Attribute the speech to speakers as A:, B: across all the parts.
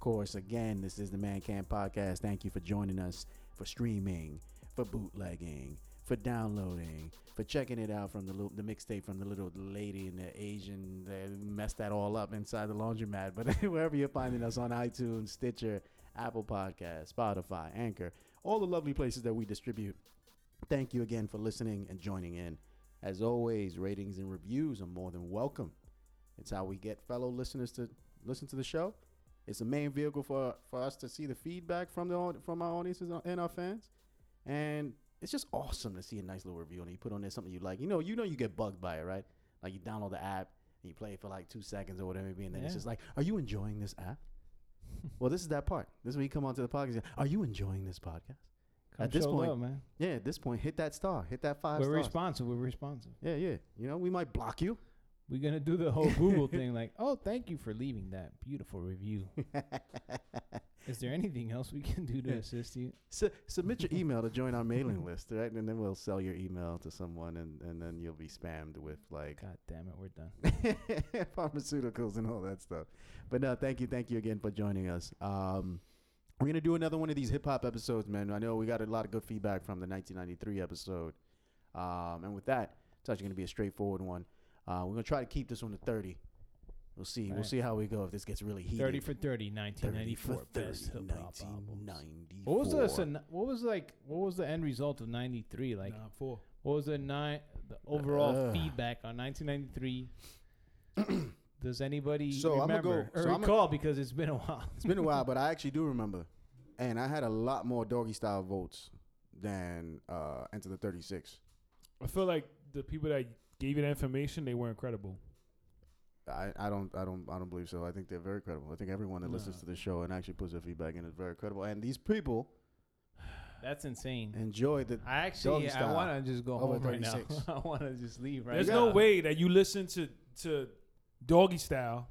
A: course, again, this is the ManCamp Podcast. Thank you for joining us for streaming, for bootlegging, for downloading, for checking it out from the the mixtape from the little lady and the Asian that messed that all up inside the laundromat. But wherever you're finding us on iTunes, Stitcher, Apple Podcast, Spotify, Anchor, all the lovely places that we distribute. Thank you again for listening and joining in. As always, ratings and reviews are more than welcome. It's how we get fellow listeners to listen to the show. It's a main vehicle for for us to see the feedback from the from our audiences and our fans, and it's just awesome to see a nice little review and you put on there something you like. You know, you know, you get bugged by it, right? Like you download the app and you play it for like two seconds or whatever, it be, and then it's just like, "Are you enjoying this app?" well, this is that part. This is when you come onto the podcast. and say, Are you enjoying this podcast?
B: Come
A: At this point,
B: love, man.
A: Yeah, at this point, hit that star, hit that 5
B: We're
A: stars.
B: responsive. We're responsive.
A: yeah, yeah. You know, we might block you.
B: We're gonna do the whole Google thing, like, oh, thank you for leaving that beautiful review. Is there anything else we can do to assist you?
A: Su- submit your email to join our mailing list, right? And then we'll sell your email to someone, and, and then you'll be spammed with like
B: God damn it, we're done.
A: pharmaceuticals and all that stuff. But no, thank you, thank you again for joining us. Um, we're gonna do another one of these hip hop episodes, man. I know we got a lot of good feedback from the 1993 episode, um, and with that, it's actually gonna be a straightforward one. Uh, we're gonna try to keep this one to 30. We'll see. We'll see how we go if this gets really heated.
B: 30 for 30,
A: 30 for
B: 1994 best
A: 30,
B: hip
A: 1994.
B: What was the what was like what was the end result of 93 like
C: Nah, four.
B: what was the nine the overall
A: Uh.
B: feedback on 1993 Does anybody
A: So I'ma
B: remember
A: go-
B: or
A: so I'ma-
B: recall because it's been a while?
A: It's been a while, but I actually do remember. And I had a lot more doggy style votes than uh, Enter the 36.
C: I feel like the people that gave you the information, they weren't credible.
A: I, I don't I don't I don't believe so. I think they're very credible. I think everyone that listens to the show and actually puts their feedback in is very credible. And these people
B: That's insane.
A: enjoy the
B: I actually
A: Doggy
B: I
A: style
B: want to just go home right now. I want to just leave right now.
C: There's
B: now.
C: no way that you listen to to Doggy Style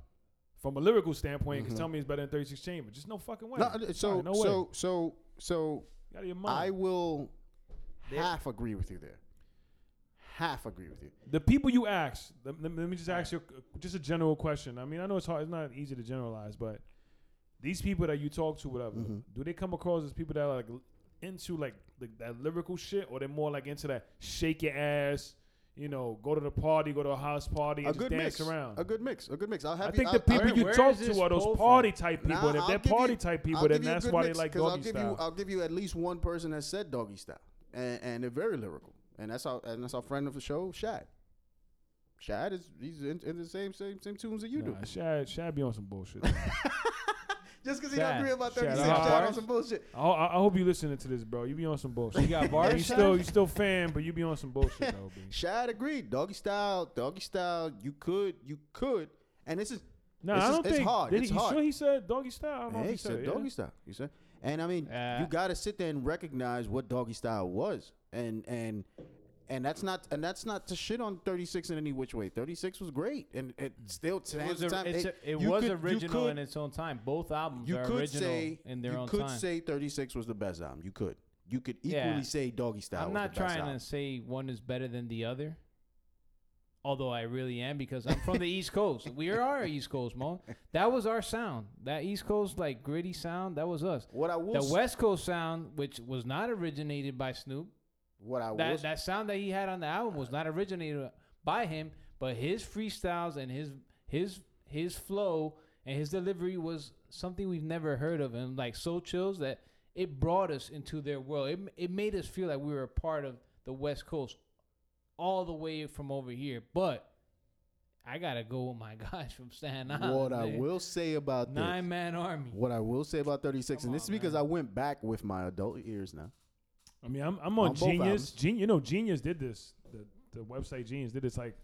C: from a lyrical standpoint. and
A: Mhm.
C: Can tell me it's better than 36 Chamber. Just no fucking way.
A: no, uh, so
C: Sorry, no way.
A: so so so
C: You out of your mind.
A: I will
B: There-
A: half agree with you there. Half agree with you.
C: the people you ask. Let, let me- let me just ask you just a general question. I mean, I know it's hard. It's not easy to generalize, but these people that you talk to, whatever,
A: Mhm.
C: do they come across as people that are like into like the, that lyrical shit, or they're more like into that shake your ass, you know, go to the party, go to a house party, and
A: A
C: just
A: good
C: dance
A: mix.
C: around?
A: A good mix. A good mix. I'll have
C: I
A: you,
C: think
A: I'll,
C: the people
B: Where-
C: you talk to are those
B: pull from?
C: party type people.
A: Nah,
C: and if
A: I'll
C: they're
A: give you-
C: party type people,
A: I'll
C: then
A: give you a
C: that's
A: good
C: why
A: mix,
C: they like
A: 'cause I'll give
C: style.
A: you I'll give you at least one person that said doggy style, and, and they're very lyrical, and that's our and that's our friend of the show, Shad. Shad is he's in, in the same same same tunes that you do.
C: Nah, Shad, Shad be on some bullshit.
A: Just because he don't agree about
C: Shad,
A: 36,
C: uh,
A: Shad on some bullshit.
C: I, I I hope you listening to this, bro. You be on some bullshit.
B: You got
C: Yeah,
B: bars.
C: you still you still fan, but you be on some bullshit though. B.
A: Shad agreed. Doggy style, doggy style. You could, you could, and this is
C: Nah,
A: It's
C: I don't
A: it's
C: think.
A: hard,
C: Did
A: it's
C: he,
A: hard.
C: sure he said doggy style? I don't know
A: he
C: he
A: said
C: said, it, yeah.
A: doggy style. You said, and I mean,
B: Uh,
A: you got to sit there and recognize what doggy style was, and and and that's not and that's not to shit on 36 in any which way. 36 was great, and it still
B: It
A: stands
B: was, a-
A: time. It-
B: a- it was
A: could-
B: original
A: could-
B: in its own time. Both albums
A: you
B: are
A: could
B: original
A: say
B: in their own time.
A: you
B: own
A: could
B: time.
A: say 36 was the best album. You could. You could equally
B: Yeah.
A: say doggy style.
B: I'm
A: was
B: not
A: the best
B: trying
A: album.
B: to say one is better than the other. Although I really am because I'm from the East Coast. We are our East Coast, Mo. That was our sound. That East Coast like gritty sound, that was us.
A: What I will
B: The West Coast sound, which was not originated by Snoop,
A: what I
B: that
A: s-
B: that sound that he had on the album was not originated by him, but his freestyles and his his his flow and his delivery was something we've never heard of, and like so chills that it brought us into their world. It it made us feel like we were a part of the West Coast, all the way from over here. But I gotta go with my guys from Staten Island.
A: what I
B: man.
A: will say about this,
B: nine man army.
A: what I will say about 36, and this is because
B: man.
A: I went back with my adult ears now.
C: I mean, I'm, I'm on,
A: On
C: Genius. Gen- you know, Genius did this. The, the website Genius did this like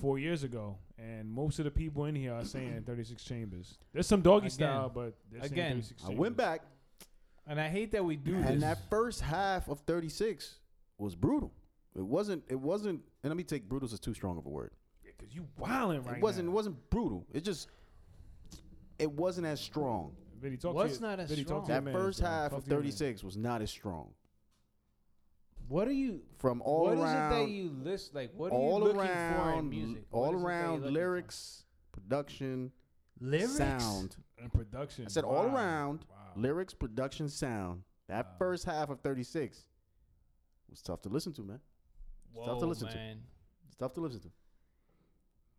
C: four years ago, and most of the people in here are saying 36 Chambers. There's some doggy
B: Again.
C: style, but they're saying
B: Again.
C: 36
A: I went back,
B: And I hate that we do
A: and
B: this.
A: And that first half of 36 was brutal. It wasn't. It wasn't. And let me take brutal as too strong of a word.
C: Yeah, cause you wilding right
A: it wasn't.
C: now.
A: It wasn't brutal. It just. It wasn't as strong.
C: Vinny, talk
B: What's
C: to
B: not as
C: Vinny, talk to
B: strong?
A: That first
C: bro.
A: half of
C: to your
A: 36 was not as strong.
B: What are you?
A: from all
B: what is
A: around,
B: it that you list? Like, what are
A: all
B: you looking
A: around,
B: for in music? What
A: all
B: is it that you're
A: around
B: looking for?
A: lyrics, production,
B: lyrics,
A: sound.
C: And production.
A: I said all around
C: Wow.
A: lyrics, production, sound. That
C: Wow.
A: first half of 36 was tough to listen to, man.
B: Whoa,
A: tough to listen to. It's tough to listen to.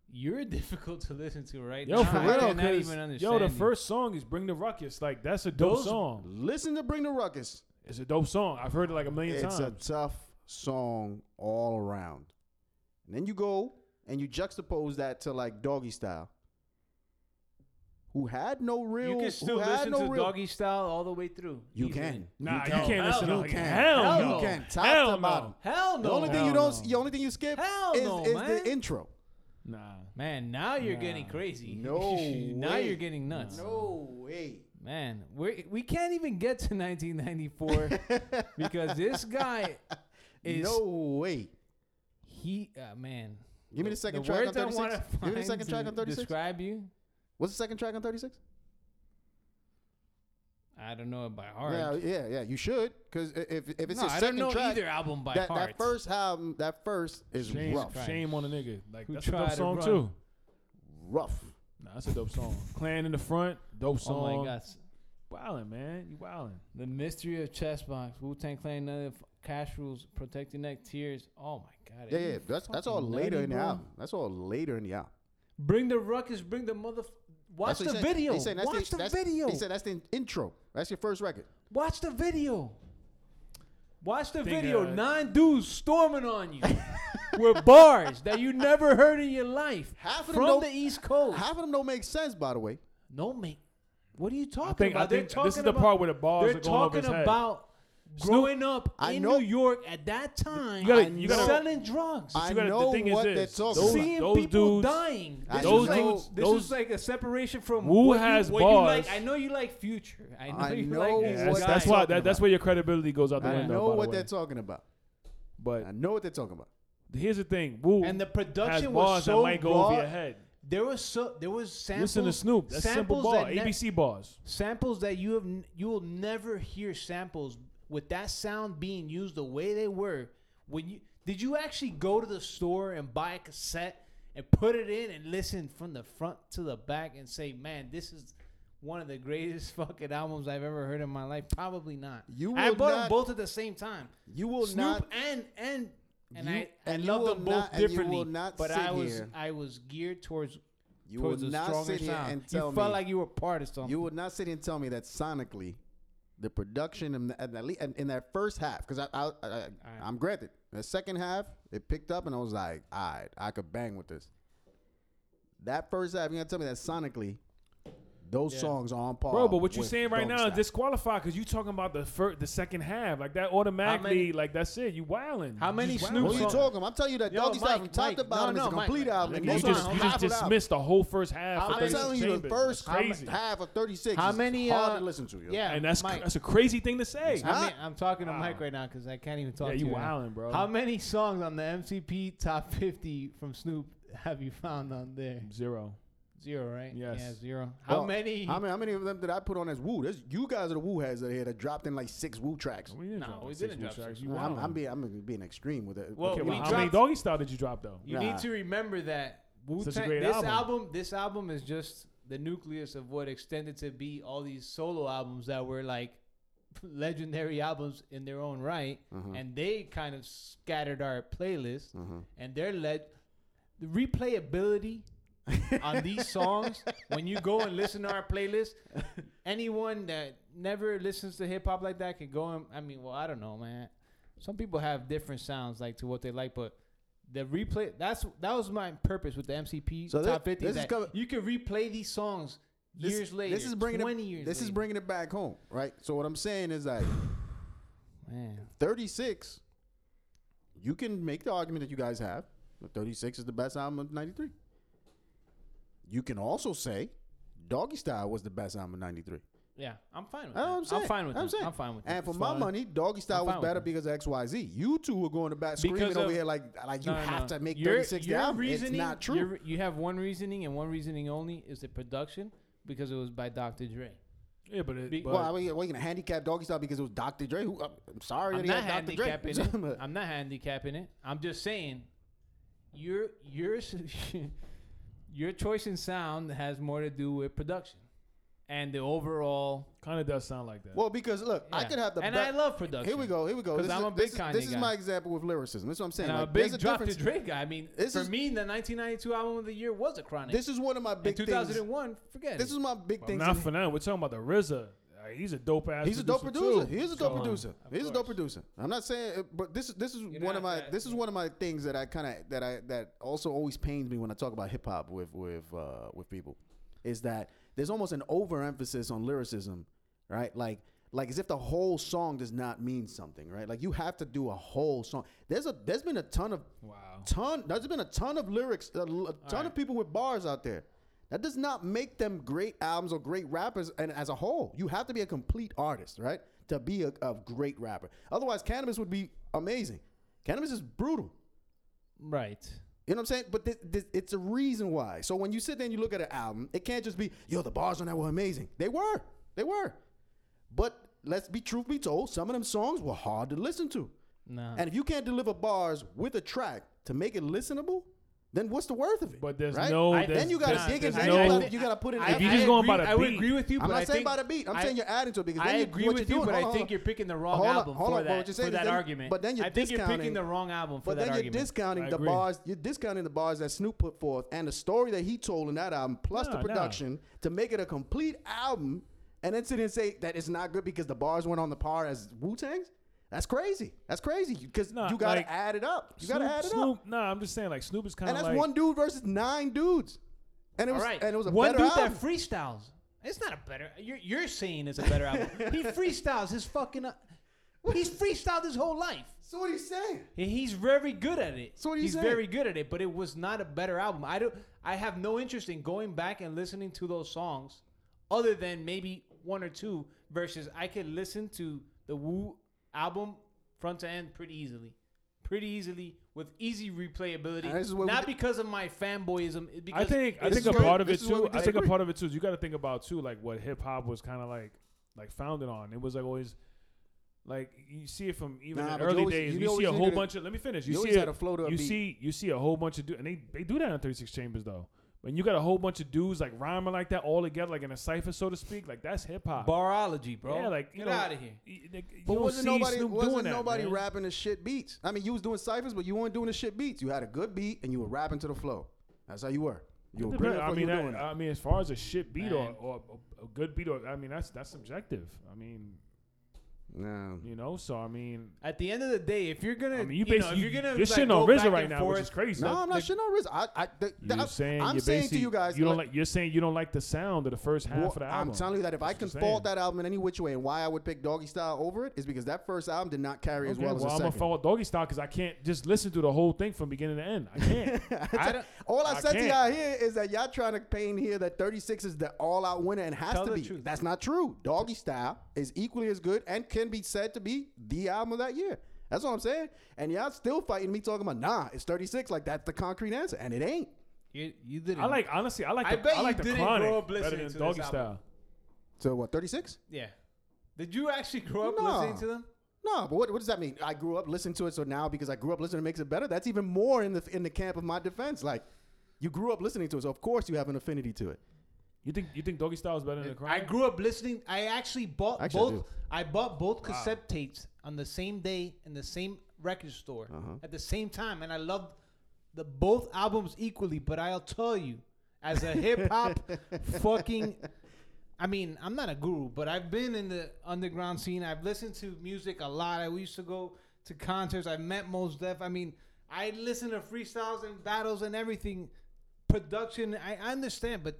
B: You're difficult to listen to right
C: Yo,
B: now.
C: for real,
B: cannot
C: 'cause,
B: even understand.
C: yo, the first song is "Bring the Ruckus." Like that's a dope
B: Those-
C: song.
A: Listen to Bring the Ruckus.
C: It's a dope song. I've heard it like a million
A: It's
C: times.
A: It's a tough song all around. And then you go and you juxtapose that to like Doggy Style, who had no real,
B: you can
A: who
B: still
A: had
B: listen
A: no
B: to
A: real.
B: Doggy Style all the way through.
A: You
B: easily.
A: can.
C: Nah, you,
A: can.
C: can't listen
B: Hell
C: to
B: no.
C: it.
A: You can.
C: Hell,
B: Hell
C: no.
B: no.
A: You can. Top
C: Hell
A: to
C: no.
A: bottom.
B: Hell no.
A: The only thing you don't,
C: no.
A: the only thing you skip
B: Hell
A: is,
B: no,
A: is the intro.
C: Nah.
B: Man, now you're
C: Nah.
B: getting crazy.
A: No
B: now
A: way.
B: you're getting nuts.
A: No way.
B: Man, we we can't even get to 1994 because this guy is
A: no way.
B: he uh, man.
A: Give me the second
B: the
A: track on
B: I
A: 36. Give me the second track on 36.
B: Describe you.
A: What's the second track on 36?
B: I don't know it by heart.
A: Yeah, yeah, yeah. You should, because if if it's
B: no,
A: your
B: I
A: second
B: don't know
A: track,
B: either album by
A: that,
B: heart.
A: that first album, that first is
C: Shame,
A: rough,
B: Christ.
C: shame on a nigga. Like
B: Who
C: that's a
B: tried
C: dope song
B: run.
C: too.
A: rough.
C: Nah, that's a dope song. Clan in the front, dope song.
B: oh
C: song.
B: my god,
C: Wildin', man, you wildin'.
B: the mystery of Chessbox, Wu Tang Clan, none of Cash Rules, Protect Your Neck, Tears. Oh my god,
A: Yeah, yeah. That's that's all later
B: nutty,
A: in the album. That's all later in the album.
B: Bring the ruckus, bring the mother. Watch the video.
A: He said that's
B: Watch the,
A: that's-
B: video.
A: He said that's the intro. That's your first record.
B: Watch the video. Watch the
C: Think,
B: video.
C: uh,
B: Nine dudes storming on you with bars that you never heard in your life
A: Half of them
B: from
A: don't-
B: the East Coast.
A: Half of them don't make sense, by the way.
B: no, mate. What are you talking
C: I think
B: about?
C: I
B: They're
C: this is the
B: about-
C: part where the bars
B: They're
C: are going over
B: talking
C: his head.
B: about
C: Snoop-
B: growing up
A: I
B: in
A: know-
B: New York at that time,
C: You gotta-
B: and
C: you gotta-
B: selling drugs,
A: I
C: you gotta- the
A: know
C: thing is
A: what they're talking
C: those-
A: about.
B: seeing
C: those
B: people
C: dudes-
B: dying.
A: I
B: This
A: know-
B: is like
C: those-
B: this
C: those-
B: is like a separation from
C: who
B: what
C: has
B: you, what you like.
C: bars.
B: I know you like Future. I know
A: I
B: you
A: know
B: like
A: what
C: Yeah,
B: these
C: that's, that's why that, that's where your credibility goes out the
B: I
A: I know
C: by the
A: what they're talking about.
C: But
A: I know what they're talking about.
C: Here's the thing, Wu
B: And the
C: has
B: production
C: bars
B: was so
C: that might go
B: raw.
C: over your head.
B: There was so there was samples.
C: Listen to Snoop. That's simple bar.
B: that ne-
C: ABC bars.
B: samples that you have n- you will never hear samples with that sound being used the way they were when you did you actually go to the store and buy a cassette and put it in and listen from the front to the back and say man this is one of the greatest fucking albums I've ever heard in my life probably not
A: You
B: I
A: will
B: bought them both at the same time
A: You will
B: Snoop
A: not.
B: and and and
A: You-
B: I,
A: and
B: love them both
A: not-
B: differently
A: will not
B: but I was
A: here-
B: I was geared towards
A: You
B: towards a
A: not sit here
B: sound.
A: and
B: you
A: tell
B: felt like you were part of something.
A: You would not sit here and tell me that sonically, the production and, least in that first half, because I, I, I, I am granted. The second half it picked up and I was like, all right, I could bang with this. That first half, you gotta tell me that sonically, those
B: Yeah.
A: songs are on par.
C: Bro, but what you're saying right
A: Doggy
C: now is disqualified because you talking about the first, the second half. Like that automatically,
B: many-
C: like that's it. You wilding.
B: How many
C: just
B: Snoop
A: What are you talking? I'm telling you that
B: Yo,
A: Doggy Style
B: Mike,
A: from top
B: Mike,
A: to bottom
B: no,
A: is a complete
B: Mike.
A: album.
C: Nigga,
A: and
C: you
A: this
B: Hold
A: was
C: just,
B: on,
C: you
A: half
C: just
A: the
C: dismissed the whole first half.
B: How
C: of
B: many-
A: I'm
C: 36
A: telling you, the first
C: crazy.
A: half of 36
B: How many,
A: hard
B: uh,
A: to listen to. Yo.
B: yeah
C: and that's
B: Mike.
C: that's a crazy thing to say.
B: I mean, I'm talking to
C: Wow.
B: Mike right now because I can't even talk
C: Yeah,
B: to
C: you
B: you. right
C: wilding, bro.
B: How many songs on the MCP Top 50 from Snoop have you found on there?
C: Zero.
B: Zero, right?
C: Yes.
B: Yeah, zero. How
A: Well,
B: many?
A: How many, how many of them did I put on as Wu? There's, you guys are the Wu heads that here that dropped in like six Wu tracks.
C: We didn't
B: No,
C: drop
B: we
C: six
B: didn't
C: new
B: drop
C: tracks.
B: six.
C: You
A: I'm. I'm being I'm being extreme with it.
B: Well,
C: Okay,
B: we
C: well, how
B: dropped-
C: many doggy style did you drop though?
B: You
A: Nah.
B: need to remember that Wu
C: Such a
B: Tang.
C: great
B: This
C: album.
B: album. this album is just the nucleus of what extended to be all these solo albums that were like legendary albums in their own right,
A: Mhm.
B: and they kind of scattered our playlist,
A: Mhm.
B: and they're led the replayability on these songs when you go and listen to our playlist. Anyone that never listens to hip hop like that can go and I mean, well, I don't know, man. Some people have different sounds like to what they like, but the replay that's that was my purpose with the MCP
A: So
B: top
A: thi-
B: 50
A: this is coming-
B: you can replay these songs
A: This-
B: years later.
A: This is bringing
B: 20
A: it.
B: years
A: This is bringing it back home, right? So what I'm saying is like
B: man.
A: 36. You can make the argument that you guys have. that 36 is the best album of '93. You can also say Doggy Style was the best album of '93.
B: Yeah, I'm fine with
A: That's
B: that.
A: I'm saying.
B: I'm fine with
A: I'm
B: that.
A: saying.
B: I'm fine with that.
A: And for
C: It's
A: my
C: fine.
A: money, Doggy Style was better because of X Y Z. You two were going to bat screaming
B: Because
A: over here like like you
B: No, no,
A: have
B: no.
A: to make
B: Your-
A: 36 the
B: your
A: album. It's not true.
B: you have one reasoning and one reasoning only is the production because it was by Dr. Dre.
C: Yeah, but it,
B: Be-
C: but
A: well, I mean, what you gonna handicap Doggy Style because it was Dr. Dre? Who, I'm sorry
B: I'm
A: that
B: not
A: he had Dr.
B: handicapping
A: Dre.
B: it. I'm not handicapping it. I'm just saying, your your your choice in sound has more to do with production and the overall.
C: kind of does sound like that.
A: well, because look, I could have the
B: and
A: best.
B: I love production.
A: Here we go. Here we go.
B: 'Cause
A: This
B: I'm a big
A: this is,
B: Kanye
A: this is my example with lyricism. This is what I'm saying.
B: And I'm
A: Like,
B: a big
A: there's a
B: Dr.
A: difference.
B: Dre guy. I mean,
A: This
B: for
A: is-
B: me, the 1992 album of the year was a Chronic.
A: This is one of my
B: in
A: big things.
B: 2001, forget
A: This
B: it.
A: is my big
C: But
A: thing.
C: not for now. We're talking about the RZA. Uh, he's a dope ass.
A: He's a dope producer.
C: too.
A: He is a dope
C: So-
A: producer. He's a dope producer. I'm not saying, but this this is
B: You're
A: one of my
B: that-
A: this is one of my things that I kind of that I that also always pains me when I talk about hip hop with with uh, with people, is that there's almost an overemphasis on lyricism, right? Like like as if the whole song does not mean something, right? Like you have to do a whole song. There's a there's been a ton of
C: Wow.
A: ton. There's been a ton of lyrics, A ton
B: right.
A: of people with bars out there. That does not make them great albums or great rappers. And as a whole, you have to be a complete artist, right, to be a, a great rapper. Otherwise, Canibus would be amazing. Canibus is brutal.
B: right.
A: You know what I'm saying? But th- th- it's a reason why. So when you sit there and you look at an album, it can't just be, yo, the bars on that were amazing. They were. They were. But let's be truth be told, some of them songs were hard to listen to.
B: No.
A: And if you can't deliver bars with a track to make it listenable, then what's the worth of it?
C: But there's
A: right?
C: no.
B: I-
C: there's-
A: then you gotta dig in.
C: there's
A: Then
C: no-
A: you, gotta, you gotta put it.
C: If
A: in
C: you
B: I
C: just going by
B: agree-
C: the
B: I would agree with you.
A: I'm not
B: I
A: saying
B: think,
A: by the beat. I'm
B: I-
A: saying you're adding to it because
B: I
A: then you,
B: agree
A: what
B: with
A: you're doing,
B: but I think you're picking the wrong album for that, for that argument.
A: but then you're
B: I you're picking
A: discounting-
B: the wrong album for
A: But
B: that
A: then you're
B: argument.
A: discounting the bars. You're discounting the bars that Snoop put forth and the story that he told in that album, plus
C: Nah,
A: the
C: nah.
A: production to make it a complete album, and then sit and say that it's not good because the bars weren't on the par as Wu Tang's. That's crazy. That's crazy because
C: Nah,
A: you gotta
C: like,
A: add it up. You gotta add it
C: Snoop,
A: up.
C: Nah, I'm just saying like Snoop is kind of And
A: that's
C: like
A: one dude versus nine dudes, and it was
B: All right.
A: and it was a
B: One
A: better
B: dude
A: album.
B: that freestyles. It's not a better. You're, you're saying it's a better album. he freestyles his fucking. Uh, he's freestyled his whole life.
A: so what are you saying?
B: And he's very good at it.
A: So what are you
B: he's
A: saying?
B: very good at it, but it was not a better album. I don't. I have no interest in going back and listening to those songs, other than maybe one or two. Versus, I could listen to the Wu album front to end pretty easily, pretty easily with easy replayability.
A: And this is what we
B: Not
A: di-
B: because of my fanboyism. it- Because
C: I think I
A: This
C: think
A: is
C: a
A: where-
C: part of it
A: this is where we
C: too. I think a
A: disagree.
C: part of it too is you got to think about too, like what hip hop was kind of like, like founded on. It was like always, like you see it from even
A: Nah,
C: in
A: but
C: early
A: you always-
C: days.
A: you
C: You, see
A: always
C: a whole
A: needed a-
C: bunch of. Let me finish. You,
A: you
C: see
A: always
C: it.
A: had a flow to a
C: you
A: beat.
C: see you see a whole bunch of dudes, and they they do that in 36 chambers though. When you got a whole bunch of dudes like rhyming like that all together, like in a cipher, so to speak, like that's hip hop.
B: barology, bro.
C: Yeah, like you
B: get
C: know,
B: out of here.
C: y- y- You
A: But
C: don't
A: wasn't
C: see
A: nobody
C: Snoop
A: wasn't
C: that,
A: nobody
C: man.
A: rapping the shit beats? I mean, you was doing ciphers, but you weren't doing the shit beats. You had a good beat and you were rapping to the flow. That's how you were. You were
C: It
A: brilliant.
C: I mean,
A: you
C: that,
A: doing that.
C: I mean, as far as a shit beat or, or a, a good beat, or I mean, that's that's subjective. I mean,
A: No.
C: you know. So I mean,
B: At the end of the day, if you're gonna,
C: I mean, you
B: you know, if
C: basically
B: you're gonna,
C: you're
B: like,
C: shitting on RZA right
B: and
C: now, which is crazy.
A: No,
C: That-
A: I'm not
C: that-
A: shitting on Riz. I, I, th-
C: You're
A: I'm
C: saying
A: I'm
C: you're
A: saying to you guys,
C: you don't
A: like-
C: like. You're saying you don't like the sound of the first half
A: Well,
C: of the album.
A: I'm telling you that if I
C: That's
A: can
C: what I'm
A: fault that album in any which way and why I would pick Doggy Style over it is because that first album did not carry as
C: Okay,
A: well as
C: well,
A: the
C: I'm gonna
A: second.
C: follow Doggy Style because I can't just listen to the whole thing from beginning to end. I can't.
B: I don't-
A: all I,
C: I
A: said to
C: can't.
A: y'all here is that y'all trying to paint here that 36 is the all-out winner and has
B: Tell
A: to be.
B: truth.
A: That's not true. Doggy Style is equally as good and can be said to be the album of that year. That's what I'm saying. And y'all still fighting me talking about nah, it's 36 like that's the concrete answer, and it ain't.
B: You, you didn't.
C: I like honestly. I like.
B: I
C: The,
B: bet
C: I like
B: you
C: the
B: didn't
C: chronic
B: grow up
C: better
B: listening
C: than
B: to this
C: Doggy
B: album.
C: Style.
A: So what? 36?
B: Yeah. Did you actually grow up
A: No.
B: listening to them?
A: No, but what, what does that mean? I grew up listening to it, so now because I grew up listening, it makes it better. That's even more in the in the camp of my defense. Like, you grew up listening to it, so of course you have an affinity to it.
C: You think you think Doggy Style is better than the
B: I grew up listening. I actually bought
A: Actually, I
B: both.
A: do.
B: I, bought both cassette tapes on the same day in the same record store
A: Uh-huh.
B: at the same time, and I loved the both albums equally. But I'll tell you, as a hip hop fucking, I mean, I'm not a guru, but I've been in the underground scene. I've listened to music a lot. I used to go to concerts. I've met Mos Def. I mean, I listen to freestyles and battles and everything. Production, I I understand, but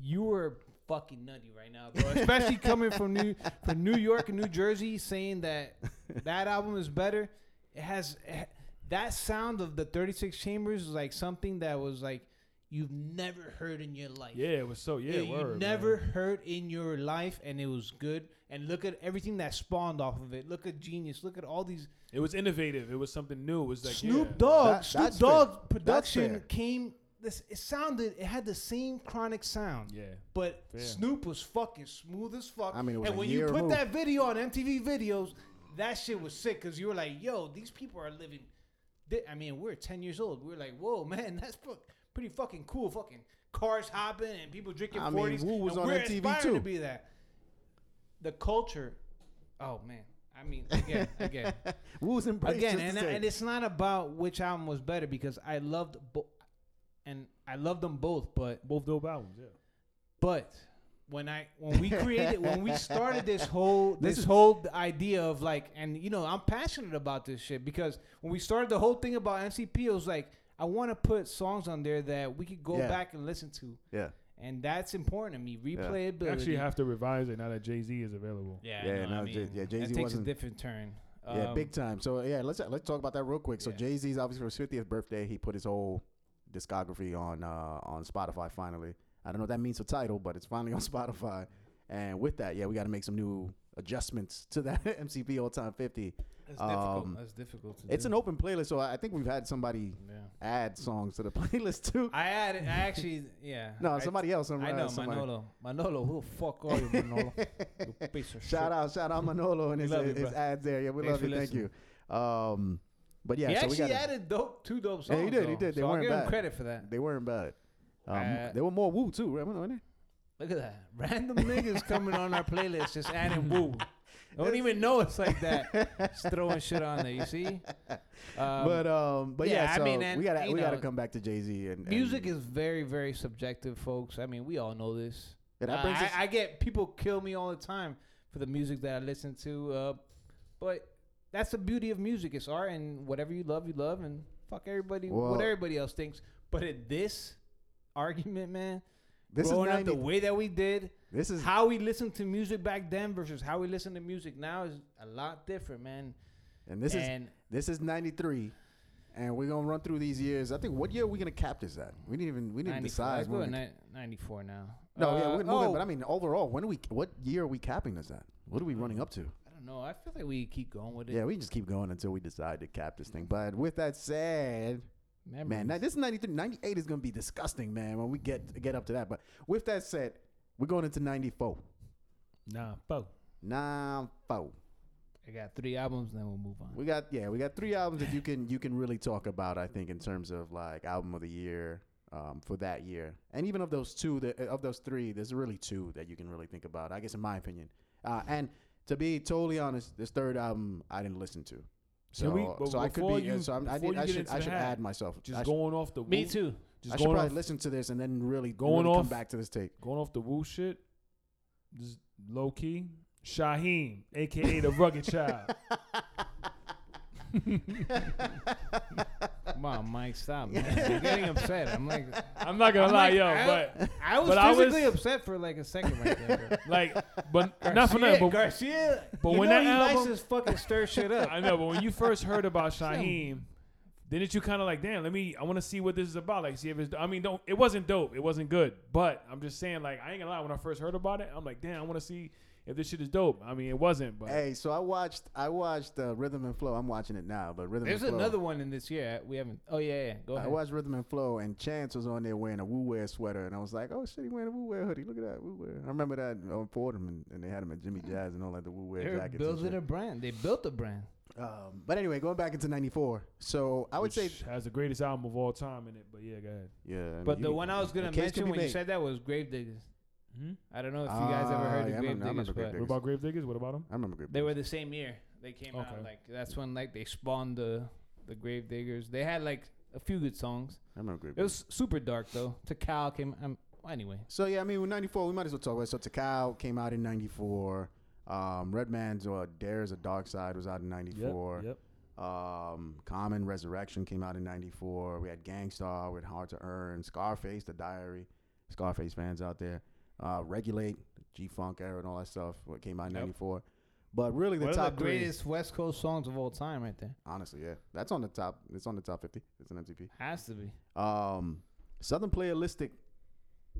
B: you were fucking nutty right now, bro. Especially coming from New from New York and New Jersey, saying that that album is better. It has eh, that sound of the 36 chambers is like something that was like you've never heard in your life.
C: Yeah, it was so. Yeah,
B: you
C: word,
B: never
C: man.
B: heard in your life, and it was good. And look at everything that spawned off of it. Look at Genius. Look at all these
C: It was innovative. It was something new. It was like
B: Snoop
C: yeah.
B: Dogg.
A: That-
B: Snoop Dogg
A: fair.
B: Production came this it sounded it had the same chronic sound.
C: Yeah.
B: But
C: Fair.
B: Snoop was fucking smooth as fuck.
A: I mean, it was
B: and
A: a
B: when
A: year
B: you put
A: removed.
B: that video on MTV videos, that shit was sick because you were like, "Yo, these people are living." I mean, we're ten years old. We are like, "Whoa, man, that's pretty fucking cool." Fucking cars hopping and people drinking
A: I mean. Wu was on
B: we're
A: MTV too.
B: to be that. The culture. Oh man, I mean, again, again,
A: Who's embraced
B: again, and,
A: to say.
B: and it's not about which album was better because I loved both, and I love them both, but
C: Both dope albums. Yeah.
B: but when I when we created when we started this whole
A: This
B: this,
A: is-
B: whole idea of like and you know I'm passionate about this shit because when we started the whole thing about MCP it was like I want to put songs on there that we could go
A: Yeah.
B: back and listen to
A: yeah,
B: and that's important to me replayability.
C: We actually have to revise it now that Jay Z is available.
B: yeah
A: Yeah,
B: no,
A: no,
B: I
A: Jay-
B: mean,
A: yeah,
B: that
A: Jay-Z
B: takes a different turn.
A: yeah,
B: Um,
A: big time. So yeah, let's let's talk about that real quick. So
B: Yeah.
A: Jay Z's obviously for his fiftieth birthday, he put his whole discography on uh, on Spotify. Finally, I don't know what that means for title, but it's finally on Spotify. And with that, yeah, we got to make some new adjustments to that MCP All Time 50.
B: That's difficult.
A: um,
B: That's difficult to
A: It's
B: do.
A: an open playlist, so I I think we've had somebody
B: Yeah.
A: add songs to the playlist too.
B: I added. I actually. Yeah.
A: No,
B: I-
A: somebody else. some-
B: I know
A: somebody.
B: Manolo. Manolo. Who the fuck are you, Manolo? you piece of
A: Shout
B: shit.
A: out, shout out Manolo and his,
B: you,
A: his ads there. Yeah, we
B: Thanks
A: love you. Thank you. Um, but yeah,
B: he
A: so we
B: actually
A: got
B: added dope, two dope songs.
A: Yeah, he did, he did. They
B: so I'll
A: weren't
B: give
A: bad.
B: him credit for that.
A: They weren't bad. Um,
B: Uh,
A: they were more Wu too, right? Weren't they?
B: Look at that. Random niggas coming on our playlist just adding Wu. I Don't even know it's like that. Just throwing shit on there. You see? Um,
A: but um, but yeah,
B: yeah, I
A: so
B: mean, and,
A: we gotta we gotta come back to Jay Z and
B: music is very, very subjective, folks. I mean, we all know this. Uh, I, I get people kill me all the time for the music that I listen to, uh, but that's the beauty of music. It's art, and whatever you love, you love, and fuck everybody,
A: Well-
B: what everybody else thinks. But at this argument, man,
A: this is
B: growing up
A: 90,
B: the way that we did,
A: this is
B: how we listened to music back then versus how we listen to music now is a lot different, man.
A: and this is this is ninety three. And we're gonna run through these years. I think what year are we gonna cap this at? We didn't even we didn't decide. when we-
B: ni- 94 now.
A: no, yeah,
B: Uh,
A: we're gonna
B: oh,
A: But I mean, overall, when are we? What year are we capping this at? What are we running up to?
B: Know. I feel like we keep going with it.
A: Yeah, we just keep going until we decide to cap this thing. But with that said, man,
B: Memories.
A: that, this 93. 98 is gonna be disgusting, man. When we get get up to that. But with that said, we're going into 94.
C: Nah, fuck.
A: Nah, four.
B: I got three albums, then we'll move on.
A: We got yeah, we got three albums that you can you can really talk about. I think in terms of like album of the year um, for that year, and even of those two, that of those three, there's really two that you can really think about. I guess in my opinion, uh, and to be totally honest, this third album I didn't listen to. So,
C: we-
A: so I could be.
C: you-
A: so I'm, I,
C: before
A: need,
C: you
A: I should I should
C: hat,
A: add myself.
C: Just
A: I, sh-
C: going off the Wu.
B: Me
C: Wu,
B: too.
C: Just
A: I should
C: going
A: probably
C: off,
A: listen to this and then really
C: Going
A: really come
C: off-
A: back to this tape.
C: going off the Wu shit. Just low key. Shyheim, aka the rugged child.
B: Come on, Mike, stop, man. You're getting upset. I'm like,
C: I'm not gonna
B: I'm
C: lie,
B: like,
C: yo,
B: I-
C: but
B: I was
C: But I was-
B: upset for like a second right there.
C: like, but not for
B: Garcia,
C: nothing. But
B: Garcia,
C: but
B: you
C: when
B: know
C: that
B: he
C: album-
B: likes to fucking stir shit up.
C: I know, but when you first heard about Shyheim, didn't you kind of like, damn, let me, I want to see what this is about. Like, see if it's, I mean, don't, it wasn't dope. It wasn't good. But I'm just saying, like, I ain't gonna lie, when I first heard about it, I'm like, damn, I want to see if this shit is dope. I mean, it wasn't, but
A: Hey, so I watched I watched uh, Rhythm and Flow. I'm watching it now, but Rhythm
B: There's
A: and Flow.
B: There's another one in this year. We haven't. Oh yeah, yeah. Go ahead.
A: I watched Rhythm and Flow, and Chance was on there wearing a Wu Wear sweater, and I was like, "Oh shit, he wearing a Wu Wear hoodie. Look at that Wu Wear." I remember that on Fordham, and, and they had him at Jimmy Jazz and all that the Wu Wear
B: They're
A: jackets. and
B: building a brand. They built a brand.
A: Um, but anyway, going back into '94, so I would say,
C: which has the greatest album of all time in it. But yeah, go ahead.
A: yeah. I mean,
B: But
A: you
B: the
A: can-
B: one I was gonna
A: the case can
B: mention
A: be
B: when you
A: made.
B: said that was Gravediggaz.
C: Hmm?
B: I don't know if you guys ever
A: Ah,
B: heard
A: yeah, I
B: of
A: remember- I
B: Gravediggaz,
A: remember
B: but
A: Gravediggaz.
C: What about Gravediggaz? What about them?
A: I remember Grave
B: they were
A: Diggers.
B: the same year. They came out
C: Okay.
B: like that's when like they spawned the the Gravediggaz. They had like a few good songs.
A: I remember Grave
B: It was super dark though. Tical came. Um, anyway,
A: So yeah, I mean, with '94, we might as well talk about. It. So Tical came out in '94. Um, Redman's or Dare Iz a Darkside was out in '94.
C: Yep.
A: Um, Common Resurrection came out in '94. We had Gang Starr with Hard to Earn, Scarface, The Diary, Scarface fans out there. Uh, Regulate, G Funk era, and all that stuff. What came out in
B: Yep.
A: '94. But really, the
B: one
A: top
B: of the
A: three-
B: greatest West Coast songs of all time, right there.
A: honestly, yeah, that's on the top. It's on the top 50. It's an MCP.
B: Has to be.
A: Um, Southern Playalistic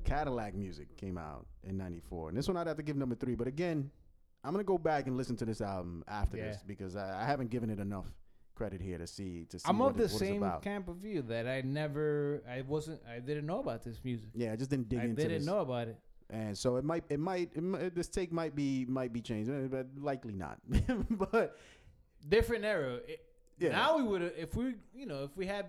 A: Cadillac Music came out in '94, and this one I'd have to give number three. But again, I'm gonna go back and listen to this album after
B: Yeah.
A: this because I, I haven't given it enough credit here to see to see.
B: I'm
A: what
B: of the
A: it- what
B: same camp of view that I never, I wasn't, I didn't know about this music.
A: Yeah, I just didn't dig
B: I
A: into I
B: didn't
A: this.
B: know about it.
A: And so it might it might, it might this take might be might be changed, uh, but likely not. but
B: Different era. It,
A: Yeah.
B: Now we would, if we, you know, if we had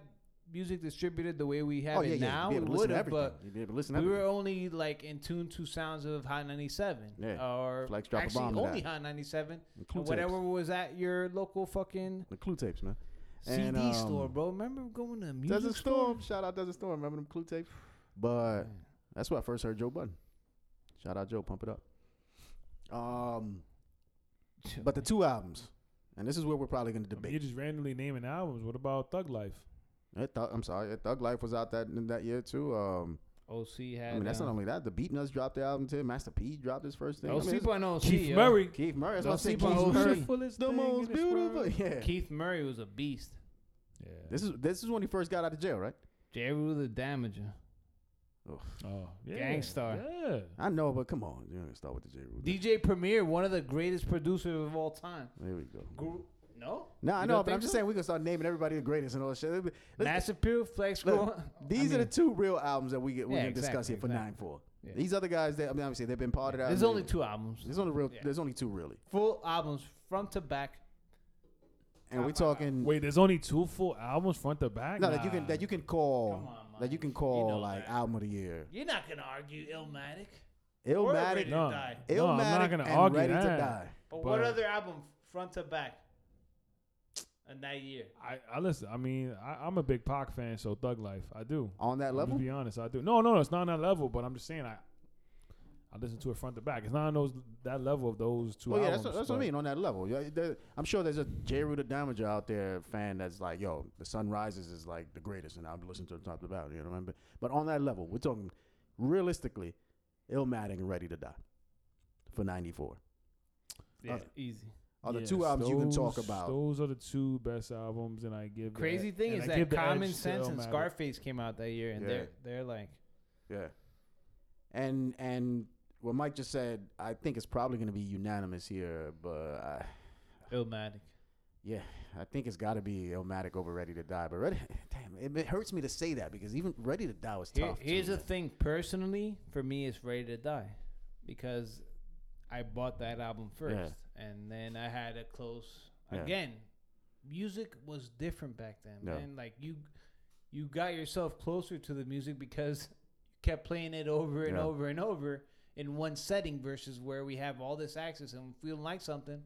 B: music distributed the way we have
A: oh yeah,
B: it
A: yeah,
B: now, we
A: able to listen
B: would have.
A: everything.
B: But
A: You'd be able to listen to
B: we were only like in tune to sounds of Hot 97.
A: Yeah.
B: Or
A: Flex drop a
B: actually
A: bomb
B: only. Hot 97.
A: Clue
B: whatever
A: tapes.
B: was at your local fucking
A: The clue tapes, man.
B: CD
A: And, um,
B: store, bro. Remember going to a music
A: Desert
B: store?
A: Storm. Shout out Desert Storm. Remember them clue tapes? But that's where I first heard Joe Budden. Shout out Joe. Pump it up. Um, but the two albums, and this is where we're probably going to
C: I mean,
A: debate.
C: you're just randomly naming albums. What about Thug Life?
A: Thug- I'm sorry, Thug Life was out that that year too. Um,
B: OC had.
A: I mean, that's
B: uh,
A: not only that. The Beatnuts dropped the album too. Master P dropped his first thing. I mean,
B: on OC.
C: Keith
B: yo.
C: Murray.
A: Keith Murray. That's
B: Don't
A: what I'm saying.
B: sleep on
A: Keith
B: OC.
A: Murray, the
C: thing
A: most beautiful. Yeah.
B: Keith Murray was a beast.
C: Yeah.
A: This is this is when he first got out of jail, right?
B: Jeru the Damaja.
C: Oh, oh, yeah.
B: Gang Starr.
C: Yeah.
A: I know, but come on, you know, start with the Jeru.
B: DJ Premier, one of the greatest producers of all time.
A: There we go.
B: Gru- no?
A: No, I know, but I'm
B: think
A: just saying we can start naming everybody the greatest and all that shit. Let's-
B: Massive Pill, Flex
A: Look, These
B: I
A: are the two real albums that we get we
B: Yeah,
A: can discuss
B: exactly,
A: here for
B: exactly.
A: nine four.
B: Yeah.
A: These other guys, they, I mean, obviously they've been part of that.
B: There's only two albums.
A: There's only real.
B: Yeah.
A: There's only two really,
B: Full albums, front to back.
A: and we're talking.
C: Wait, there's only two full albums front to back.
A: no, that you can that you can call
B: Come on,
A: that you
B: Mike.
A: can
B: You
A: call
B: know
A: like
B: that.
A: album of the year.
B: You're not going to argue Illmatic. Or
A: Illmatic,
B: Ready to
C: No,
B: Die.
C: no, I'm
A: Illmatic,
C: not gonna
A: and
C: argue
A: Ready to
C: that.
A: Die.
B: But, what
C: But-
B: other album, front to back, in that year?
C: I, I listen. I mean, I, I'm a big Pac fan, so Thug Life, I do.
A: On that
C: I'm
A: level,
C: Just be honest, I do. No, no, no, it's not on that level. But I'm just saying, I I listen to it front to back. It's not on those that level of those two
A: well, yeah,
C: albums.
A: that's, what- that's what I mean. On that level, yeah, there, I'm sure there's a Jeru the Damaja out there fan that's like, "Yo, The Sun Rises is like the greatest," and I'll be listening to it top to bottom. You know what I mean? But, but on that level, we're talking realistically, Illmatic and Ready to Die for '94.
B: Yeah,
A: Uh,
B: easy.
A: Are the
C: Yes,
A: two albums you can talk about?
C: Those are the two best albums, and I give.
B: Crazy
C: ed-
B: thing is
C: I
B: that
C: the
B: Common Sense and Scarface came out that year, and
A: Yeah.
B: they're they're like,
A: Yeah. And and what Mike just said, I think it's probably going to be unanimous here, but I,
B: Illmatic.
A: yeah, I think it's got to be Illmatic over Ready to Die. But Ready, damn, it, it hurts me to say that because even Ready to Die was
B: Here-
A: tough.
B: here's
A: too,
B: the
A: man.
B: thing, personally, for me, it's Ready to Die, because I bought that album first, and then I had a close.
A: Yeah.
B: Again, music was different back then,
A: Yeah.
B: man. Like you, you got yourself closer to the music because you kept playing it over and
A: Yeah.
B: over and over in one setting versus where we have all this access and if we don't like something,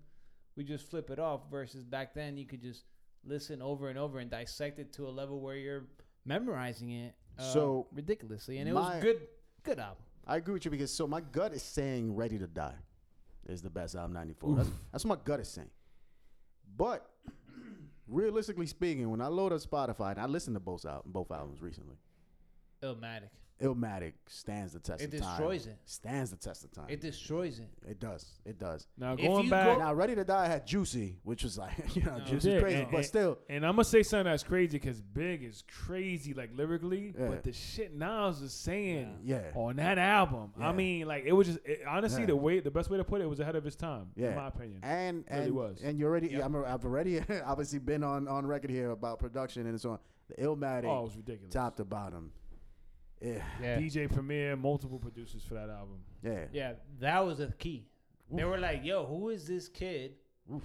B: we just flip it off. Versus back then, you could just listen over and over and dissect it to a level where you're memorizing it. uh,
A: So,
B: ridiculously, and it
A: my-
B: was good, good album.
A: I agree with you because so my gut is saying Ready to Die is the best album 94. That's, that's what my gut is saying. But realistically speaking, when I load up Spotify and I listen to both, al- both albums recently,
B: Illmatic.
A: Illmatic stands the test
B: It
A: of time.
B: It destroys it.
A: Stands the test of time.
B: It destroys it.
A: It does. It does.
C: Now
B: If
C: going
B: you
C: back,
B: go-
A: Now, Ready to Die had Juicy, which was like, you know,
B: No.
A: Juicy's
C: Yeah,
A: crazy,
C: and-
A: but
C: and-
A: still,
C: and I'm gonna say something that's crazy because Big is crazy, like lyrically,
A: Yeah.
C: but the shit Nas is saying
A: yeah,
C: on that album,
A: Yeah.
C: I mean, like it was just it, honestly
A: Yeah.
C: the way, the best way to put it, it was ahead of his time,
A: Yeah.
C: in my opinion.
A: and
C: really
A: and
C: was.
A: and you already,
B: Yep.
A: I'm, I've already obviously been on on record here about production and so on. The Illmatic,
C: oh, it was ridiculous.
A: top to bottom, yeah,
B: Yeah.
C: DJ Premier, multiple producers for that album.
A: yeah,
B: Yeah, that was the key. They were like, "Yo, who is this kid
A: Oof.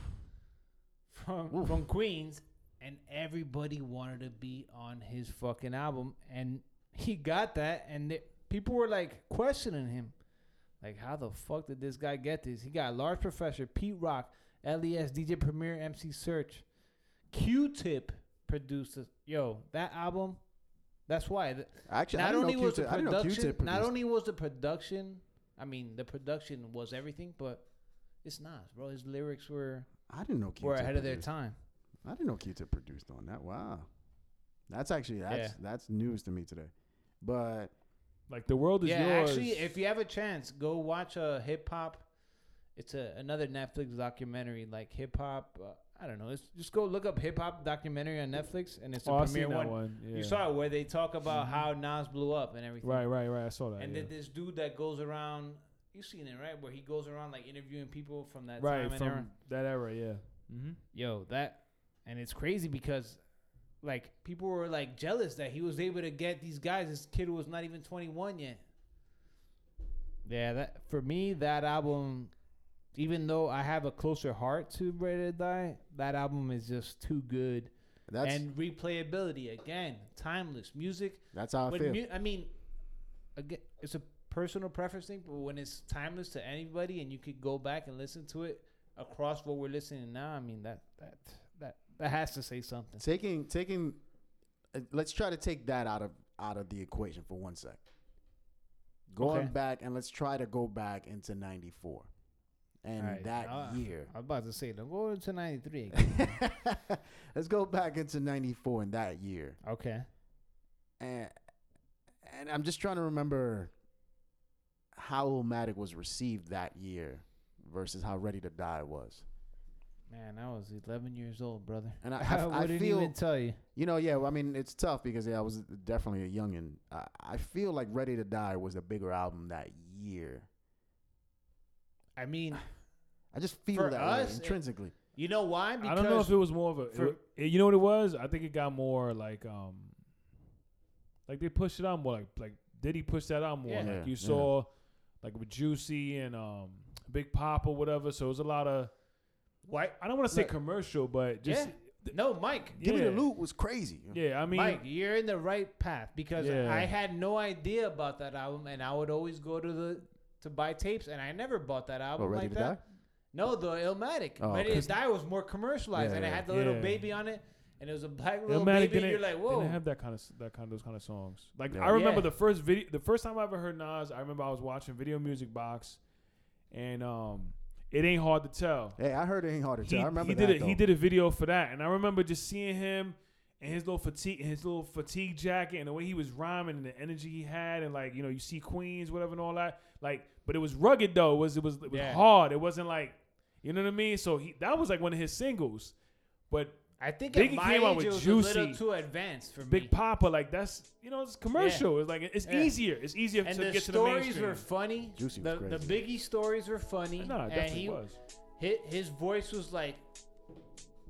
B: from
A: Oof.
B: from Queens?" And everybody wanted to be on his fucking album, and he got that. And they, people were like questioning him, like, "How the fuck did this guy get this?" He got Large Professor, Pete Rock, LES, DJ Premier, MC Serch, Q-Tip produced. This. Yo, that album. That's why. th-
A: Actually, I
B: not
A: didn't
B: only
A: know
B: was the
A: Q-Tip, I didn't know
B: production,
A: Q-Tip
B: not only was the production, I mean, the production was everything, but it's Nas, bro. His lyrics were
A: I didn't know Q-Tip
B: were ahead of their
A: produced.
B: time.
A: I didn't know Q-Tip produced on that. Wow, that's actually that's
B: Yeah.
A: that's news to me today. But
C: Like the world is
B: yeah,
C: yours.
B: actually, if you have a chance, go watch a hip hop. It's a another Netflix documentary, like hip hop. Uh, I don't know. It's, just go look up hip hop documentary on Netflix, and it's
C: oh, I
B: premiere one.
C: one. Yeah.
B: You saw it where they talk about how Nas blew up and everything.
C: right, right, right. I saw that.
B: And
C: yeah.
B: then this dude that goes around, you seen it right, where he goes around like interviewing people from that
C: right
B: time and era.
C: from that era, yeah. Mm-hmm.
B: Yo, that and it's crazy because like people were like jealous that he was able to get these guys. This kid was not even 21 yet. Yeah, that for me that album, even though I have a closer heart to Ready to Die, that album is just too good.
A: That's
B: and replayability again, timeless music.
A: that's how I feel.
B: mu- I mean, again, it's a personal preference thing, but when it's timeless to anybody and you could go back and listen to it across what we're listening now, I mean that that that that has to say something.
A: taking taking uh, let's try to take that out of out of the equation for one sec going
B: Okay.
A: back and let's try to go back into 94 and
B: Alright,
A: that year
B: I was about to say, don't go into '93 again.
A: let's go back into 94 in that year
B: okay.
A: and and i'm just trying to remember how Illmatic was received that year versus how ready to die was
B: Man, I was 11 years old, brother.
A: And I- I- I
B: wouldn't
A: feel-
B: even tell you.
A: You know, yeah. I mean, it's tough because yeah, I was definitely a youngin. I, I feel like Ready to Die was a bigger album that year.
B: I mean,
A: I just feel
B: For
A: that
B: us,
A: way
B: it-
A: intrinsically.
B: you know why? Because
C: I don't know if it was more of a.
B: for-
C: wa- it- you know what it was? I think it got more like um, like they pushed it out more. Like like did he push that out more?
B: Yeah.
C: Like you
A: yeah.
C: saw, like with Juicy and um, Big Pop or whatever. So it was a lot of.
B: why?
C: I don't want to say
B: Look.
C: commercial, but just
B: No, Mike.
A: Give me the
C: Yeah.
A: loot was crazy.
C: yeah. I mean,
B: Mike, you're in the right path because
C: Yeah.
B: I had no idea about that album, and I would always go to the to buy tapes, and I never bought that
A: Oh,
B: album
A: Ready
B: like
A: to
B: that.
A: Die?
B: No, the Illmatic.
A: Oh,
B: Ready
A: okay.
B: to Die was more commercialized, and it had the little baby on it, and it was a black little
C: Illmatic
B: baby. And
C: didn't,
B: you're like, whoa.
C: didn't have that kind of that kind of those kind of songs. Like
A: Yeah.
C: I remember
B: Yeah.
C: the first video, the first time I ever heard Nas. I remember I was watching Video Music Box, and um, it ain't hard to tell.
A: Hey, I heard it ain't hard to
C: he,
A: tell. I remember
C: he
A: that.
C: did a, he did a video for that, and I remember just seeing him and his little fatigue, his little fatigue jacket, and the way he was rhyming and the energy he had, and like you know you see Queens, whatever, and all that. Like, but it was rugged though. It was it was it was
B: Yeah.
C: hard. It wasn't like you know what I mean. So he that was like one of his singles, but
B: I think
C: Biggie
B: at my
C: came out with
B: it was a
C: Juicy,
B: little too advanced for
C: Big
B: me.
C: Papa, like that's you know it's commercial. It's like it's
B: Yeah.
C: easier. It's easier
B: and
C: to get to the mainstream.
B: The stories were funny.
A: Juicy was
B: the, the. Biggie stories were funny.
C: no, it
B: and
C: definitely
B: he,
C: was.
B: His, his voice was like,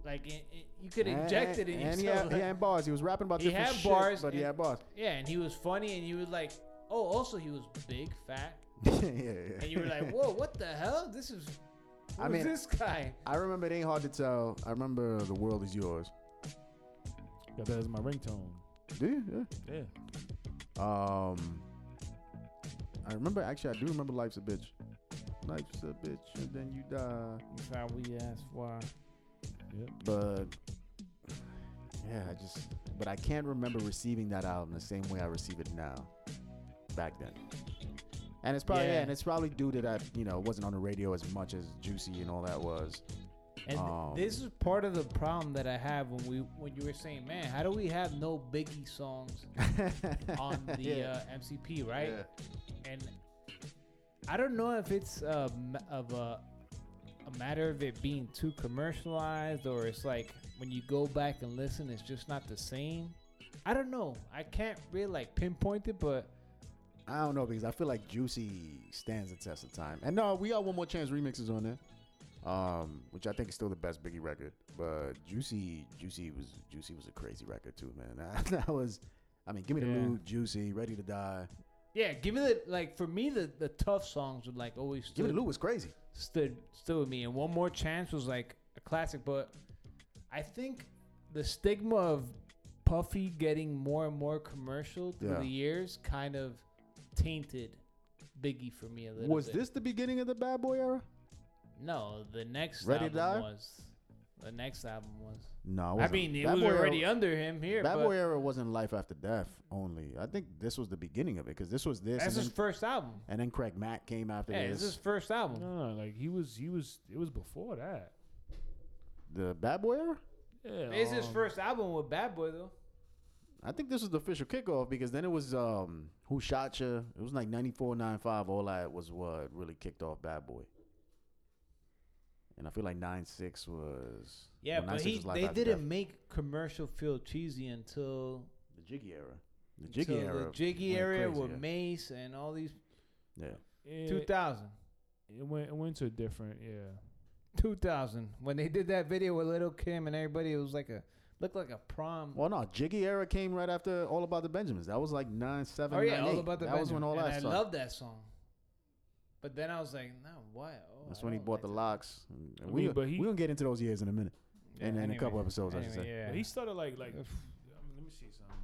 B: like it, it- you could
A: And-
B: inject it in
A: and he
B: yourself.
A: had, he had bars. He was rapping about
B: He
A: different
B: had
A: shit,
B: bars
A: but he had bars.
B: yeah, and he was funny, and you was like, oh, also he was big, fat,
A: yeah, yeah.
B: and you were like, whoa, what the hell? This is. Who's
A: I mean-
B: this guy?
A: I remember it ain't hard to tell. I remember the world is yours.
C: Got that as my ringtone.
A: Do you? Yeah.
C: Yeah.
A: Um, I remember. Actually, I do remember "Life's a Bitch." Life's a bitch, and then you die.
B: That's how we ask why.
C: Yep.
A: But yeah, I just. But I can't remember receiving that album the same way I receive it now. Back then. And it's probably yeah.
B: Yeah.
A: and it's probably due to that you know wasn't on the radio as much as Juicy and all that was.
B: And
A: Um,
B: this is part of the problem that I have when we when you were saying, man, how do we have no Biggie songs on the
A: Yeah.
B: uh, MCP, right?
A: Yeah.
B: And I don't know if it's uh, of a a matter of it being too commercialized or it's like when you go back and listen, it's just not the same. I don't know. I can't really like pinpoint it, but
A: I don't know because I feel like Juicy stands the test of time. And no, we got one more chance remixes on there, um, which I think is still the best Biggie record. But Juicy, Juicy was Juicy was a crazy record too, man. That, was, I mean, give me the
B: Yeah.
A: loot, Juicy, Ready to Die.
B: yeah, give me the like for me the the tough songs would like always
A: Give me the loot was crazy.
B: stood stood with me. And one more chance was like a classic, but I think the stigma of Puffy getting more and more commercial through
A: Yeah.
B: the years kind of tainted Biggie for me a little
A: Was
B: bit.
A: this the beginning of the Bad Boy era?
B: No, the next
A: Ready to
B: album
A: Die?
B: was. The next album was.
A: No, it
B: I
A: wasn't.
B: mean, it
A: Bad
B: was
A: Boy
B: already
A: Era,
B: under him here,
A: Bad
B: but
A: Boy era wasn't Life After Death only. I think this was the beginning of it because this was this,
B: that's
A: and
B: his
A: then,
B: first album.
A: and then Craig Mack came after
B: Yeah,
A: this.
B: it's his first album.
C: No, like he was, he was, it was before that.
A: the Bad Boy era.
C: Yeah,
B: It's his
C: um,
B: first album with Bad Boy though.
A: I think this was the official kickoff because then it was um Who Shot Ya? It was like 94, 95. All that was what really kicked off Bad Boy. And I feel like 96 was
B: Yeah,
A: well,
B: but he
A: was Life
B: they didn't
A: Death.
B: make commercial feel cheesy until
A: the Jiggy era. The Jiggy
B: until
A: era.
B: the Jiggy era
A: crazy,
B: with
A: yeah.
B: Mase and all these
A: Yeah.
C: it,
B: 2000.
C: it went, it went to a different, yeah.
B: 2000 when they did that video with Little Kim and everybody. It was like a looked like a prom.
A: Well, no, Jiggy era came right after All About the Benjamins. That was like nine seven.
B: oh yeah,
A: nine,
B: all
A: eight.
B: about the.
A: That was when all
B: Benjamin.
A: that
B: and
A: started.
B: I love that song. But then I was like, no, why? Oh,
A: That's
B: I
A: when he bought
B: like
A: the
B: that.
A: locks. And
C: I
A: we
C: mean, but he-
A: we gonna get into those years in a minute.
B: Yeah,
A: in- in a couple episodes, I should say.
B: Yeah.
C: But he started like like. I mean, um, let me see something.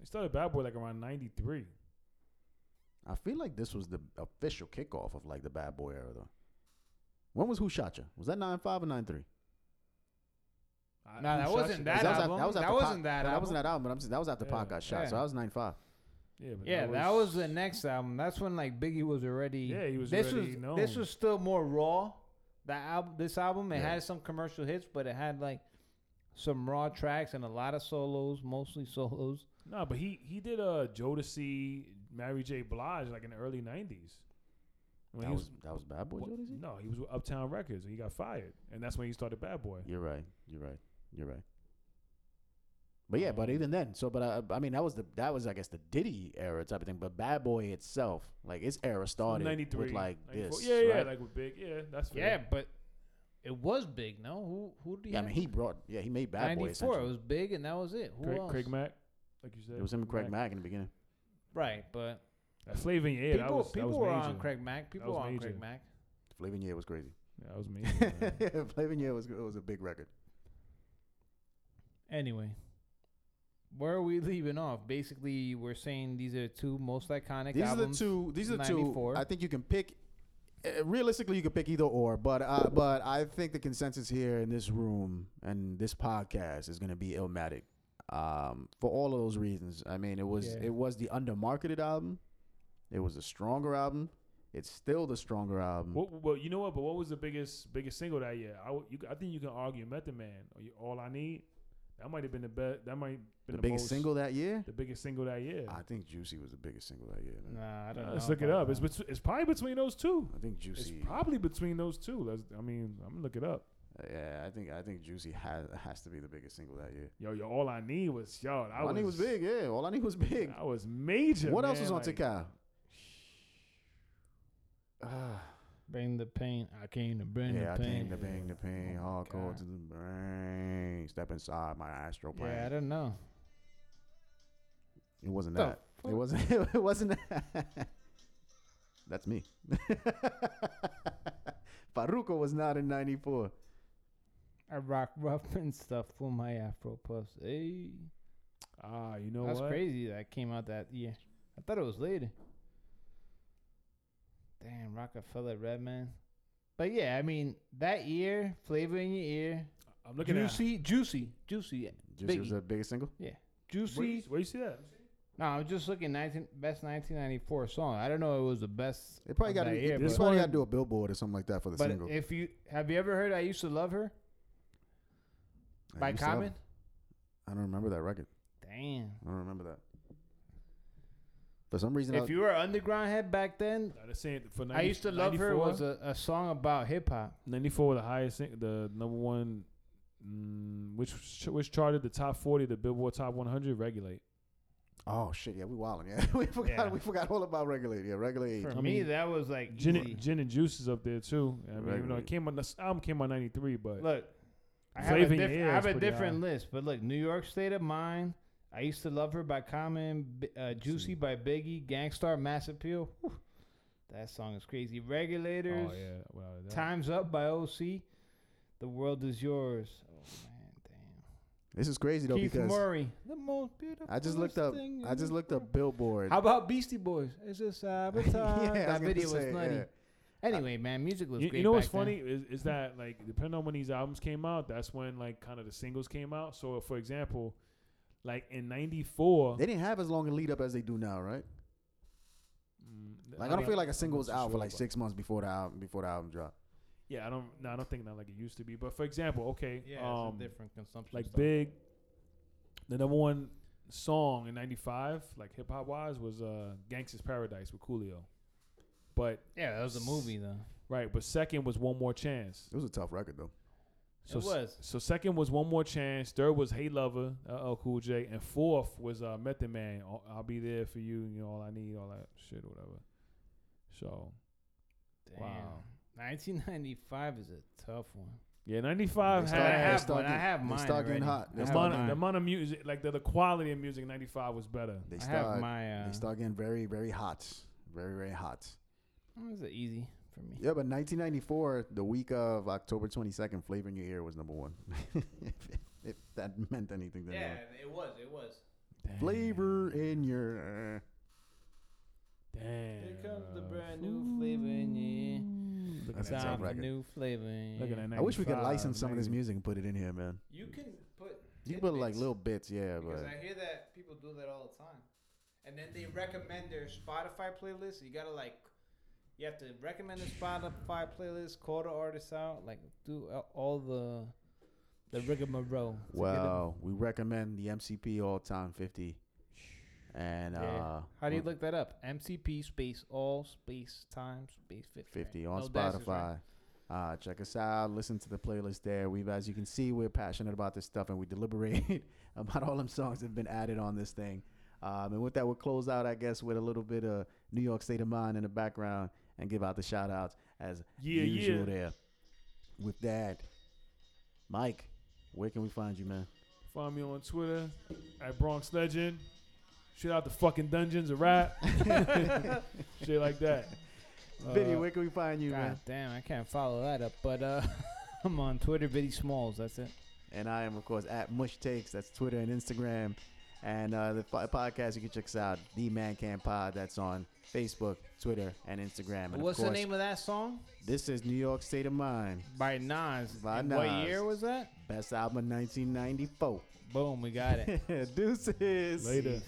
C: He started Bad Boy like around '93.
A: I feel like this was the official kickoff of like the Bad Boy era though. When was Who Shot Ya? Was that nine five or nine three?
B: Nah, that wasn't that
A: that was,
B: album.
A: that, was
B: That
A: after
B: wasn't
A: Pac-
B: that
A: That
B: album.
A: wasn't that album, but I'm saying that was after Pac got shot.
B: Yeah.
A: So that was nine five.
C: Yeah, but
B: Yeah, that was the next album. That's when like Biggie was already.
C: Yeah, he was
B: This
C: already
B: was
C: known.
B: this was still more raw. That album, this album, it
A: Yeah.
B: had some commercial hits, but it had like some raw tracks and a lot of solos, mostly solos.
C: No, but he he did uh Jodeci, Mary J. Blige like in the early '90s. When
A: That
C: he
A: was that was Bad Boy.
C: wa-
A: Jodeci?
C: no, he was with Uptown Records and he got fired, and that's when he started Bad Boy.
A: You're right. You're right. You're right. But yeah, but
C: Um,
A: even then, so but uh, I mean that was the that was I guess the Diddy era type of thing. But Bad Boy itself, like its era started
C: '93,
A: with like this.
C: Yeah, yeah,
A: right?
C: like with Big. Yeah, that's
B: Yeah, but it was big. No, who who did he?
A: yeah. I
B: have?
A: mean he brought yeah he made Bad Boy.
B: Ninety four. It
A: essentially.
B: was big, and that was it. Who
C: Craig,
B: else?
C: Craig Mack, like you said.
A: It was him and Craig Mack in the beginning.
B: Right, but
C: That Flavor in Your Ear,
B: people
C: that was, that
B: people
C: was
B: were
C: major.
B: on Craig Mack. People
C: was
B: were on
C: major.
B: Craig Mack.
A: Flava in Ya Ear was crazy.
C: Yeah, that was me.
A: Flava in Ya Ear was it was a big record.
B: Anyway, where are we leaving off? Basically, we're saying these are two most iconic
A: These
B: albums.
A: are the two. These are the two. I think you can pick. Uh, realistically, you can pick either or, but uh, but I think the consensus here in this room and this podcast is going to be Illmatic. Um, for all of those reasons. I mean, it was
B: Yeah.
A: it was the undermarketed album. It was a stronger album. It's still the stronger album.
C: What, well, you know what? But what was the biggest biggest single that year? I, w- you, I think you can argue Method Man. Or you, All I Need. That might have been the best. That might have been
A: the
C: the,
A: biggest
C: most-
A: single that year.
C: The biggest single that year.
A: I think Juicy was the biggest single that year. man.
B: Nah, I don't know.
C: Let's look it up. It's
B: that.
C: betw- it's probably between those two.
A: I think Juicy.
C: It's probably between those two. Let's. I mean, I'm gonna look it up.
A: yeah, I think I think Juicy has has to be the biggest single that year.
C: Yo, yo, all I need was yo. That
A: All I
C: was,
A: need was big. Yeah, all I need was big.
C: I was major.
A: What else was on
C: like,
A: Tical? Ah.
B: Bring the pain. I came to bring the paint.
A: yeah, I
B: the pain.
A: came to bang the pain,
B: Oh,
A: hardcore
B: God.
A: to the brain. Step inside my astro plane.
B: Yeah, I don't know.
A: it wasn't
B: The
A: that. It wasn't. It wasn't. That. That's me. Faruko was not in '94.
B: I rock rough and stuff for my Afro puffs. Hey,
C: Ah, you know
B: that's
C: what?
B: crazy. That came out that year. I thought it was later. Damn, Rockafella Redman. But yeah, I mean that year, flavor in your ear,
C: I'm looking
B: juicy, juicy, juicy,
A: Juicy was
B: Biggie.
A: the biggest single.
C: Yeah,
B: juicy.
C: Where you, where you see that?
B: No, I'm just looking 19 best 1994 song. I don't know if it was the best.
A: It probably got
B: that
A: to.
B: year,
C: This
B: but,
A: probably
C: one-
A: got to do a billboard or something like that for the
B: but
A: single.
B: if you have you ever heard "I Used to Love Her"
A: I
B: by
A: used have-
B: Common?
A: I don't remember that record.
B: Damn.
A: I don't remember that. For some reason,
B: If
A: I,
B: you were an underground head back then,
C: Nah, for 90,
B: I used to love her
C: 94,
B: was a, a song about hip hop.
C: 94 the highest, the number one, mm, which which charted the top 40, the Billboard Top 100. Regulate.
A: oh shit, yeah, we wilding. Yeah, we forgot.
B: Yeah.
A: We forgot all about regulate. Yeah, regulate.
B: For
C: I
B: me,
C: mean,
B: that was like
C: Gin and, Gin and Juice is up there too. I mean, even though
A: Regulate.
C: it came on the album came on 93, but
B: Look, I have a,
C: Flavor
B: diff- I have a different
C: high.
B: list, but look, New York State of Mind. I used to love her by Common, uh, Juicy by Biggie, Gang Starr, Mass Appeal. Whew. That song is crazy. Regulators,
C: oh yeah, without a.
B: Times Up by OC, The World Is Yours. Oh man, damn.
A: This is crazy though
B: Keith
A: because
B: Murray, the most beautiful.
A: I just looked up.
B: thing
A: I just looked
B: world.
A: up Billboard.
B: How about Beastie Boys? It's a sabotage.
A: Yeah, I was
B: that
A: gonna
B: video was
A: say,
B: nutty.
A: yeah.
B: Anyway, man, music was
C: You,
B: great.
C: you know what's
B: back
C: funny is, is that like depending on when these albums came out, that's when like kind of the singles came out. So for example, like in '94,
A: They didn't have as long a lead up as they do now, right?
C: mm,
A: Like I don't feel like a
C: I'm
A: single was
C: too
A: out for like six months before the album before the album dropped.
C: Yeah, I don't. No, I don't think that like it used to be. But for example, okay,
B: Yeah,
C: um,
B: it's a different consumption.
C: like
B: stuff.
C: Big, the number one song in '95, like hip hop wise, was uh, "Gangsta's Paradise" with Coolio. But
B: Yeah, that was a movie though.
C: right, but second was "One More Chance."
A: It was a tough record though.
C: So
B: it was.
C: So second was One More Chance. Third was Hey Lover, LL Cool J, and fourth was uh, Method Man. I'll, I'll be there for you. You know all I need, all that shit, or whatever. So
B: Damn.
C: wow,
B: 1995 is a tough one.
C: Yeah, 95
A: They
C: had.
B: I have
A: start
B: one. I
A: getting-
B: have
A: they
B: mine
A: start getting
B: already.
A: hot. They
C: the amount,
B: mine.
C: the amount of music, like the, the quality of music, in 95 was better.
A: They
B: I
A: start.
B: have my. Uh,
A: they start getting very, very hot. Very, very hot.
B: It was easy for me.
A: Yeah, but 1994, the week of October 22nd, "Flavor in Your Ear" was number one. if, if that meant anything to anyone.
B: it was. It was.
A: Flavor in your. ear.
C: Damn.
B: Here comes the brand new flavor in your.
C: Look at that.
A: tough
B: Time for
A: record.
B: new flavor. in
C: Look at that.
A: I wish we could
C: 95,
A: license some of this music and put it in here, man.
B: You can put.
A: You can put like little bits, yeah,
B: Because
A: but
B: I hear that people do that all the time, and then they recommend their Spotify playlist. You gotta like, you have to recommend the Spotify playlist, call the artist out, like do all the the rigmarole.
A: well, we recommend the MCP All Time 50. And
B: Yeah.
A: uh,
B: How do you look that up? MCP space all space time space 50.
A: 50
B: right?
A: on
B: No
A: Spotify.
B: right?
A: Uh, check us out. Listen to the playlist there. We've, as you can see, we're passionate about this stuff and we deliberate about all them songs that have been added on this thing. Um, and with that, we'll close out, I guess, with a little bit of New York State of Mind in the background and give out the shout outs as
C: Yeah,
A: usual
C: yeah.
A: there. With that, Mike, where can we find you, man?
C: Find me on Twitter at Bronx Legend. Shit out the fucking dungeons, a rap. Shit like that.
A: Vinny,
C: Uh,
A: where can we find you,
B: God
A: man?
B: damn, I can't follow that up. But uh, I'm on Twitter, Viddy Smalls. That's it.
A: And I am, of course, at Mush Takes. That's Twitter and Instagram. And uh, the podcast, you can check us out, The ManCamp Pod. That's on Facebook, Twitter, and Instagram. And of
B: What's the name of that song?
A: This is New York State of Mind.
B: By Nas.
A: By
B: And What year was that?
A: Best album of 1994.
B: Boom, we got it.
A: Deuces.
C: Later.